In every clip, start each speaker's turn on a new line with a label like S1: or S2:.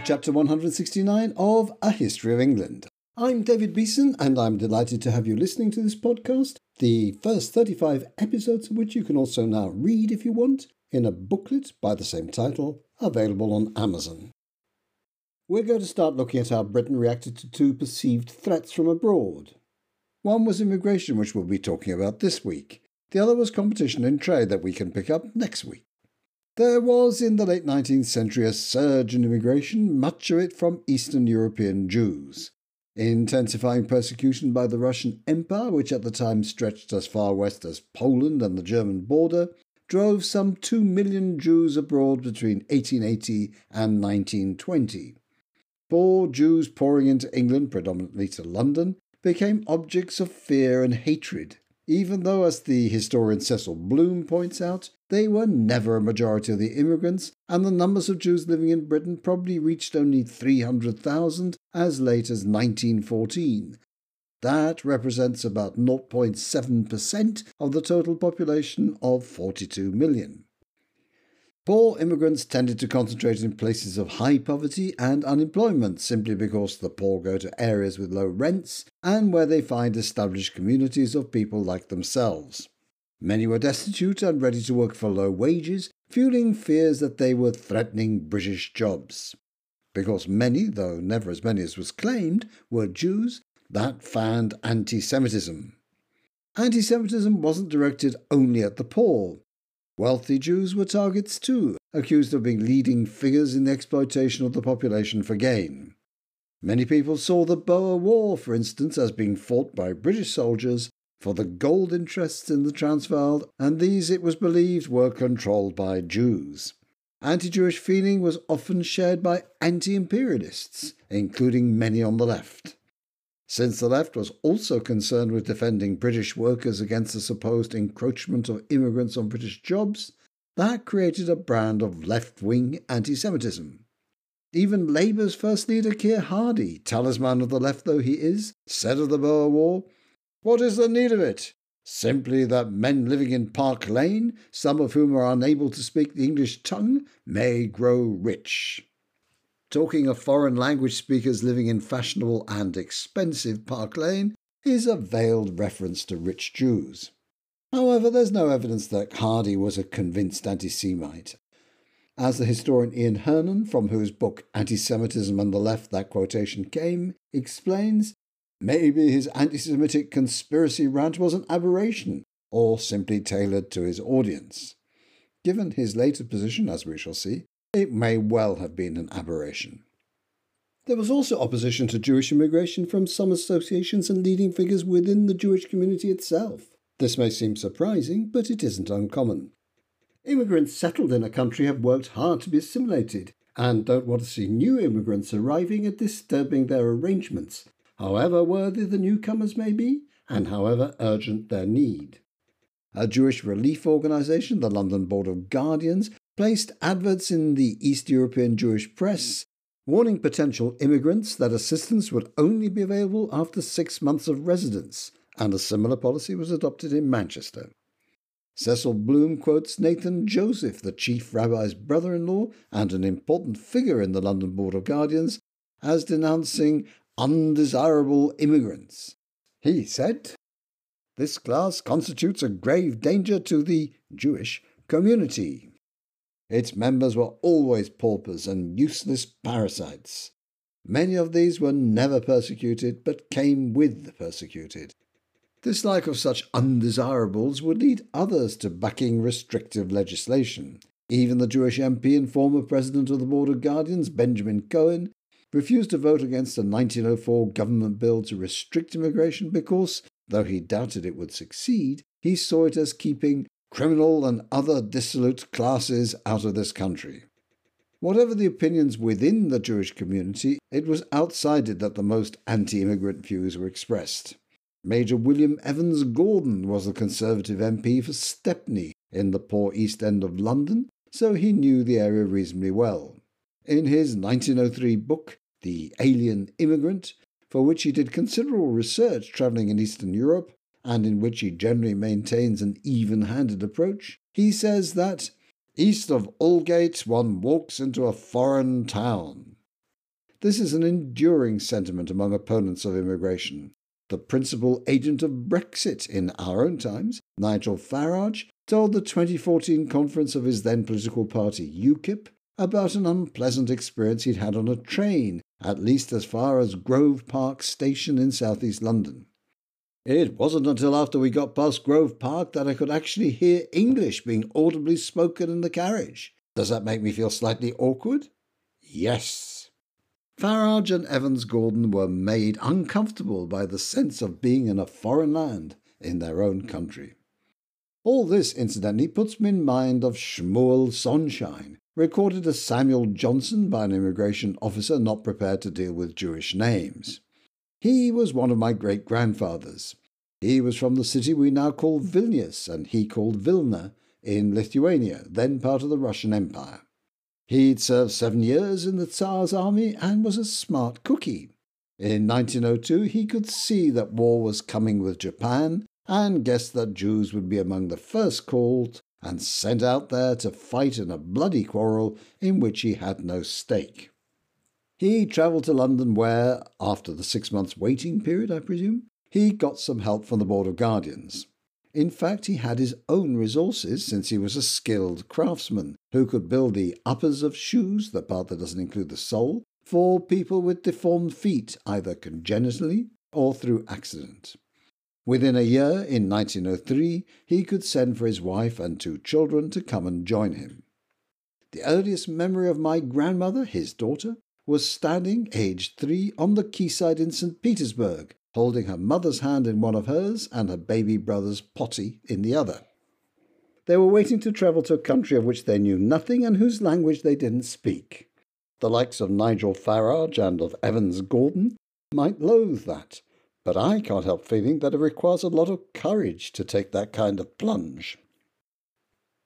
S1: to chapter 169 of A History of England. I'm David Beeson, and I'm delighted to have you listening to this podcast, the first 35 episodes of which you can also now read if you want in a booklet by the same title, available on Amazon. We're going to start looking at how Britain reacted to two perceived threats from abroad. One was immigration, which we'll be talking about this week. The other was competition in trade that we can pick up next week. There was in the late 19th century a surge in immigration, much of it from Eastern European Jews. Intensifying persecution by the Russian Empire, which at the time stretched as far west as Poland and the German border, drove some 2 million Jews abroad between 1880 and 1920. Poor Jews pouring into England, predominantly to London, became objects of fear and hatred even though, as the historian Cecil Bloom points out, they were never a majority of the immigrants, and the numbers of Jews living in Britain probably reached only 300,000 as late as 1914. That represents about 0.7% of the total population of 42 million. Poor immigrants tended to concentrate in places of high poverty and unemployment simply because the poor go to areas with low rents and where they find established communities of people like themselves. Many were destitute and ready to work for low wages, fueling fears that they were threatening British jobs. Because many, though never as many as was claimed, were Jews, that fanned anti Semitism. Anti Semitism wasn't directed only at the poor. Wealthy Jews were targets too, accused of being leading figures in the exploitation of the population for gain. Many people saw the Boer War, for instance, as being fought by British soldiers for the gold interests in the Transvaal, and these, it was believed, were controlled by Jews. Anti Jewish feeling was often shared by anti imperialists, including many on the left. Since the left was also concerned with defending British workers against the supposed encroachment of immigrants on British jobs, that created a brand of left wing anti Semitism. Even Labour's first leader, Keir Hardie, talisman of the left though he is, said of the Boer War, What is the need of it? Simply that men living in Park Lane, some of whom are unable to speak the English tongue, may grow rich. Talking of foreign language speakers living in fashionable and expensive Park Lane is a veiled reference to rich Jews. However, there's no evidence that Hardie was a convinced anti Semite. As the historian Ian Hernon, from whose book Anti Semitism and the Left that quotation came, explains, maybe his anti Semitic conspiracy rant was an aberration, or simply tailored to his audience. Given his later position, as we shall see, it may well have been an aberration. There was also opposition to Jewish immigration from some associations and leading figures within the Jewish community itself. This may seem surprising, but it isn't uncommon. Immigrants settled in a country have worked hard to be assimilated and don't want to see new immigrants arriving and disturbing their arrangements, however worthy the newcomers may be and however urgent their need. A Jewish relief organisation, the London Board of Guardians, placed adverts in the East European Jewish press warning potential immigrants that assistance would only be available after six months of residence, and a similar policy was adopted in Manchester. Cecil Bloom quotes Nathan Joseph, the chief rabbi's brother in law and an important figure in the London Board of Guardians, as denouncing undesirable immigrants. He said, This class constitutes a grave danger to the Jewish community. Its members were always paupers and useless parasites. Many of these were never persecuted, but came with the persecuted. Dislike of such undesirables would lead others to backing restrictive legislation. Even the Jewish MP and former president of the Board of Guardians, Benjamin Cohen, refused to vote against a 1904 government bill to restrict immigration because, though he doubted it would succeed, he saw it as keeping criminal and other dissolute classes out of this country. Whatever the opinions within the Jewish community, it was outside it that the most anti immigrant views were expressed. Major William Evans Gordon was the Conservative MP for Stepney in the poor East End of London, so he knew the area reasonably well. In his 1903 book, The Alien Immigrant, for which he did considerable research travelling in Eastern Europe, and in which he generally maintains an even handed approach, he says that east of Aldgate one walks into a foreign town. This is an enduring sentiment among opponents of immigration. The principal agent of Brexit in our own times, Nigel Farage, told the 2014 conference of his then political party UKIP about an unpleasant experience he'd had on a train, at least as far as Grove Park Station in southeast London. It wasn't until after we got past Grove Park that I could actually hear English being audibly spoken in the carriage. Does that make me feel slightly awkward? Yes. Farage and Evans Gordon were made uncomfortable by the sense of being in a foreign land in their own country. All this, incidentally, puts me in mind of Shmuel Sonshine, recorded as Samuel Johnson by an immigration officer not prepared to deal with Jewish names. He was one of my great grandfathers. He was from the city we now call Vilnius, and he called Vilna in Lithuania, then part of the Russian Empire. He'd served seven years in the Tsar's army and was a smart cookie. In 1902, he could see that war was coming with Japan and guessed that Jews would be among the first called and sent out there to fight in a bloody quarrel in which he had no stake. He travelled to London where, after the six months waiting period, I presume, he got some help from the Board of Guardians. In fact, he had his own resources since he was a skilled craftsman who could build the uppers of shoes, the part that doesn't include the sole, for people with deformed feet, either congenitally or through accident. Within a year, in 1903, he could send for his wife and two children to come and join him. The earliest memory of my grandmother, his daughter, was standing, aged three, on the quayside in St. Petersburg, holding her mother's hand in one of hers and her baby brother's potty in the other. They were waiting to travel to a country of which they knew nothing and whose language they didn't speak. The likes of Nigel Farage and of Evans Gordon might loathe that, but I can't help feeling that it requires a lot of courage to take that kind of plunge.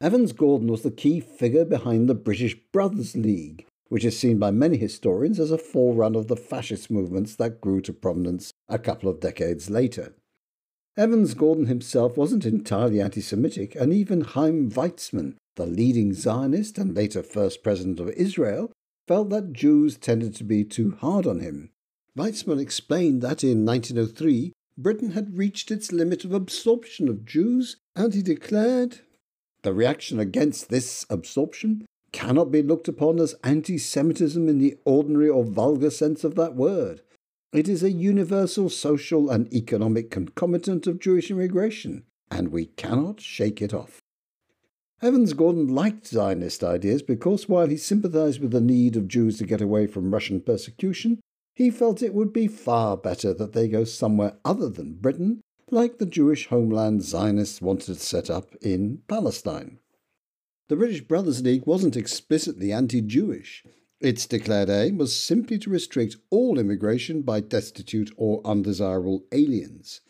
S1: Evans Gordon was the key figure behind the British Brothers League, which is seen by many historians as a forerunner of the fascist movements that grew to prominence a couple of decades later. Evans Gordon himself wasn't entirely anti Semitic, and even Chaim Weizmann, the leading Zionist and later first president of Israel, felt that Jews tended to be too hard on him. Weizmann explained that in 1903 Britain had reached its limit of absorption of Jews, and he declared, The reaction against this absorption cannot be looked upon as anti Semitism in the ordinary or vulgar sense of that word. It is a universal social and economic concomitant of Jewish immigration, and we cannot shake it off. Evans Gordon liked Zionist ideas because while he sympathized with the need of Jews to get away from Russian persecution, he felt it would be far better that they go somewhere other than Britain, like the Jewish homeland Zionists wanted to set up in Palestine. The British Brothers League wasn't explicitly anti Jewish. Its declared aim was simply to restrict all immigration by destitute or undesirable aliens.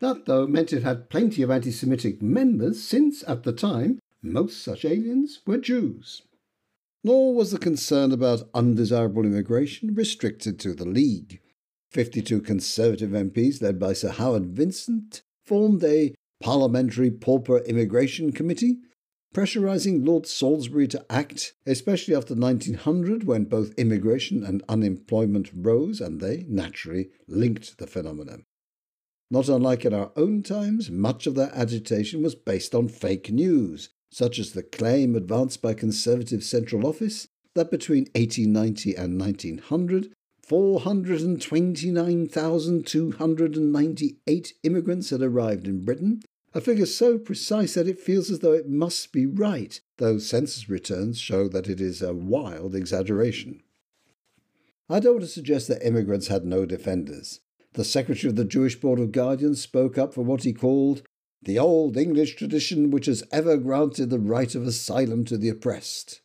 S1: That, though, meant it had plenty of anti Semitic members, since, at the time, most such aliens were Jews nor was the concern about undesirable immigration restricted to the League. 52 Conservative MPs, led by Sir Howard Vincent, formed a Parliamentary Pauper Immigration Committee, pressurising Lord Salisbury to act, especially after 1900 when both immigration and unemployment rose and they, naturally, linked the phenomenon. Not unlike in our own times, much of their agitation was based on fake news, such as the claim advanced by Conservative Central Office that between 1890 and 1900, 429,298 immigrants had arrived in Britain, a figure so precise that it feels as though it must be right, though census returns show that it is a wild exaggeration. I don't want to suggest that immigrants had no defenders. The secretary of the Jewish Board of Guardians spoke up for what he called the old English tradition which has ever granted the right of asylum to the oppressed.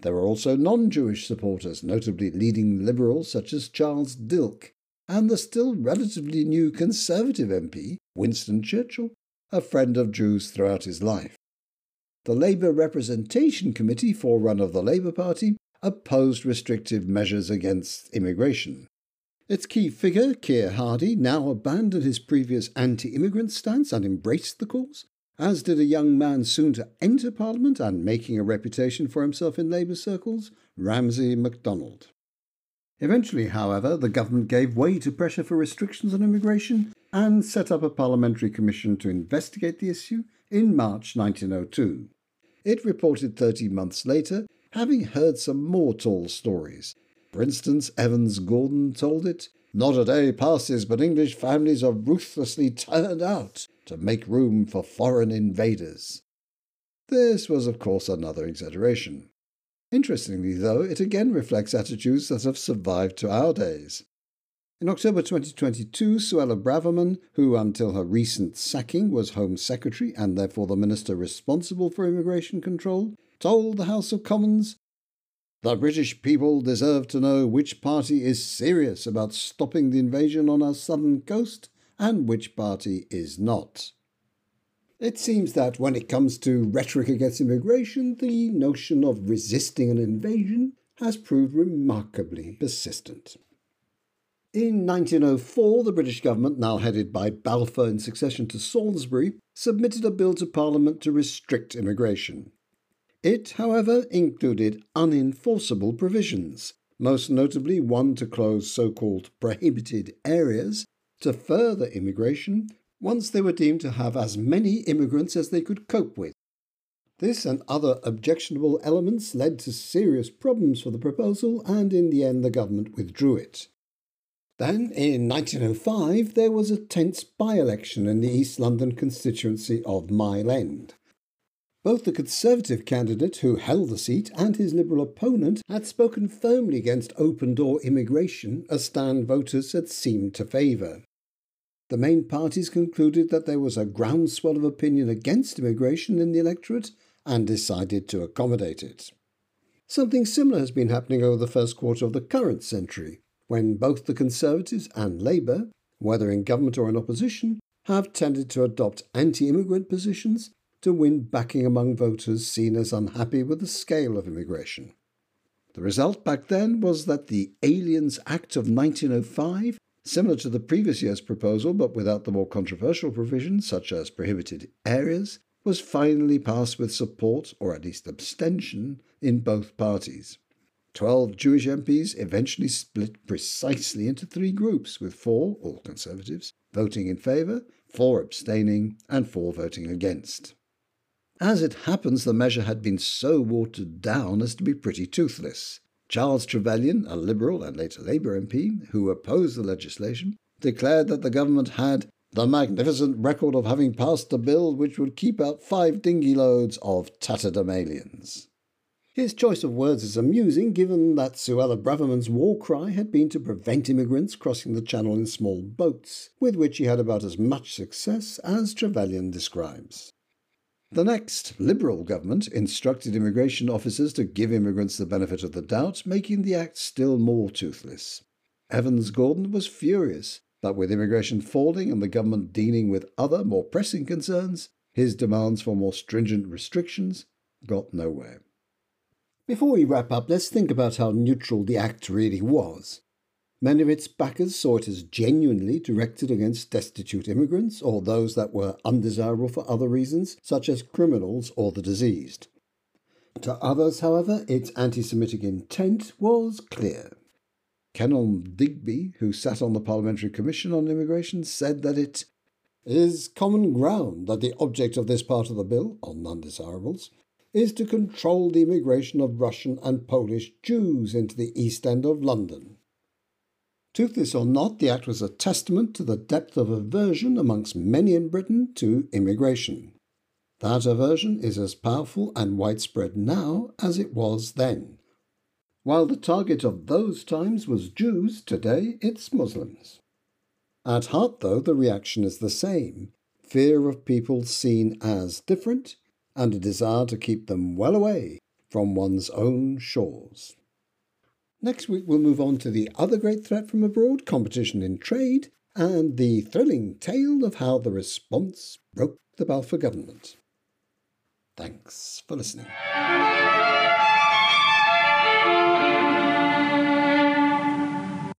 S1: There were also non Jewish supporters, notably leading liberals such as Charles Dilke and the still relatively new Conservative MP, Winston Churchill, a friend of Jews throughout his life. The Labour Representation Committee, forerunner of the Labour Party, opposed restrictive measures against immigration. Its key figure, Keir Hardie, now abandoned his previous anti immigrant stance and embraced the cause, as did a young man soon to enter Parliament and making a reputation for himself in Labour circles, Ramsay MacDonald. Eventually, however, the government gave way to pressure for restrictions on immigration and set up a parliamentary commission to investigate the issue in March 1902. It reported 30 months later having heard some more tall stories. For instance, Evans Gordon told it, Not a day passes but English families are ruthlessly turned out to make room for foreign invaders. This was, of course, another exaggeration. Interestingly, though, it again reflects attitudes that have survived to our days. In October 2022, Suella Braverman, who until her recent sacking was Home Secretary and therefore the minister responsible for immigration control, told the House of Commons The British people deserve to know which party is serious about stopping the invasion on our southern coast and which party is not. It seems that when it comes to rhetoric against immigration, the notion of resisting an invasion has proved remarkably persistent. In 1904, the British government, now headed by Balfour in succession to Salisbury, submitted a bill to Parliament to restrict immigration. It, however, included unenforceable provisions, most notably one to close so called prohibited areas to further immigration once they were deemed to have as many immigrants as they could cope with. This and other objectionable elements led to serious problems for the proposal, and in the end, the government withdrew it. Then, in 1905, there was a tense by election in the East London constituency of Mile End. Both the Conservative candidate who held the seat and his Liberal opponent had spoken firmly against open door immigration, a stand voters had seemed to favour the main parties concluded that there was a groundswell of opinion against immigration in the electorate and decided to accommodate it. Something similar has been happening over the first quarter of the current century, when both the Conservatives and Labour, whether in government or in opposition, have tended to adopt anti immigrant positions to win backing among voters seen as unhappy with the scale of immigration. The result back then was that the Aliens Act of 1905 Similar to the previous year's proposal, but without the more controversial provisions, such as prohibited areas, was finally passed with support, or at least abstention, in both parties. Twelve Jewish MPs eventually split precisely into three groups, with four, all Conservatives, voting in favour, four abstaining, and four voting against. As it happens, the measure had been so watered down as to be pretty toothless. Charles Trevelyan, a Liberal and later Labour MP, who opposed the legislation, declared that the government had the magnificent record of having passed a bill which would keep out five dinghy loads of tatterdemalions. His choice of words is amusing given that Suella Braverman's war cry had been to prevent immigrants crossing the channel in small boats, with which he had about as much success as Trevelyan describes. The next Liberal government instructed immigration officers to give immigrants the benefit of the doubt, making the act still more toothless. Evans Gordon was furious that with immigration falling and the government dealing with other, more pressing concerns, his demands for more stringent restrictions got nowhere. Before we wrap up, let's think about how neutral the act really was. Many of its backers saw it as genuinely directed against destitute immigrants or those that were undesirable for other reasons, such as criminals or the diseased. To others, however, its anti Semitic intent was clear. Kenelm Digby, who sat on the Parliamentary Commission on Immigration, said that it is common ground that the object of this part of the bill, on undesirables, is to control the immigration of Russian and Polish Jews into the East End of London. Toothless or not, the act was a testament to the depth of aversion amongst many in Britain to immigration. That aversion is as powerful and widespread now as it was then. While the target of those times was Jews, today it's Muslims. At heart, though, the reaction is the same fear of people seen as different and a desire to keep them well away from one's own shores. Next week, we'll move on to the other great threat from abroad competition in trade and the thrilling tale of how the response broke the Balfour government. Thanks for listening.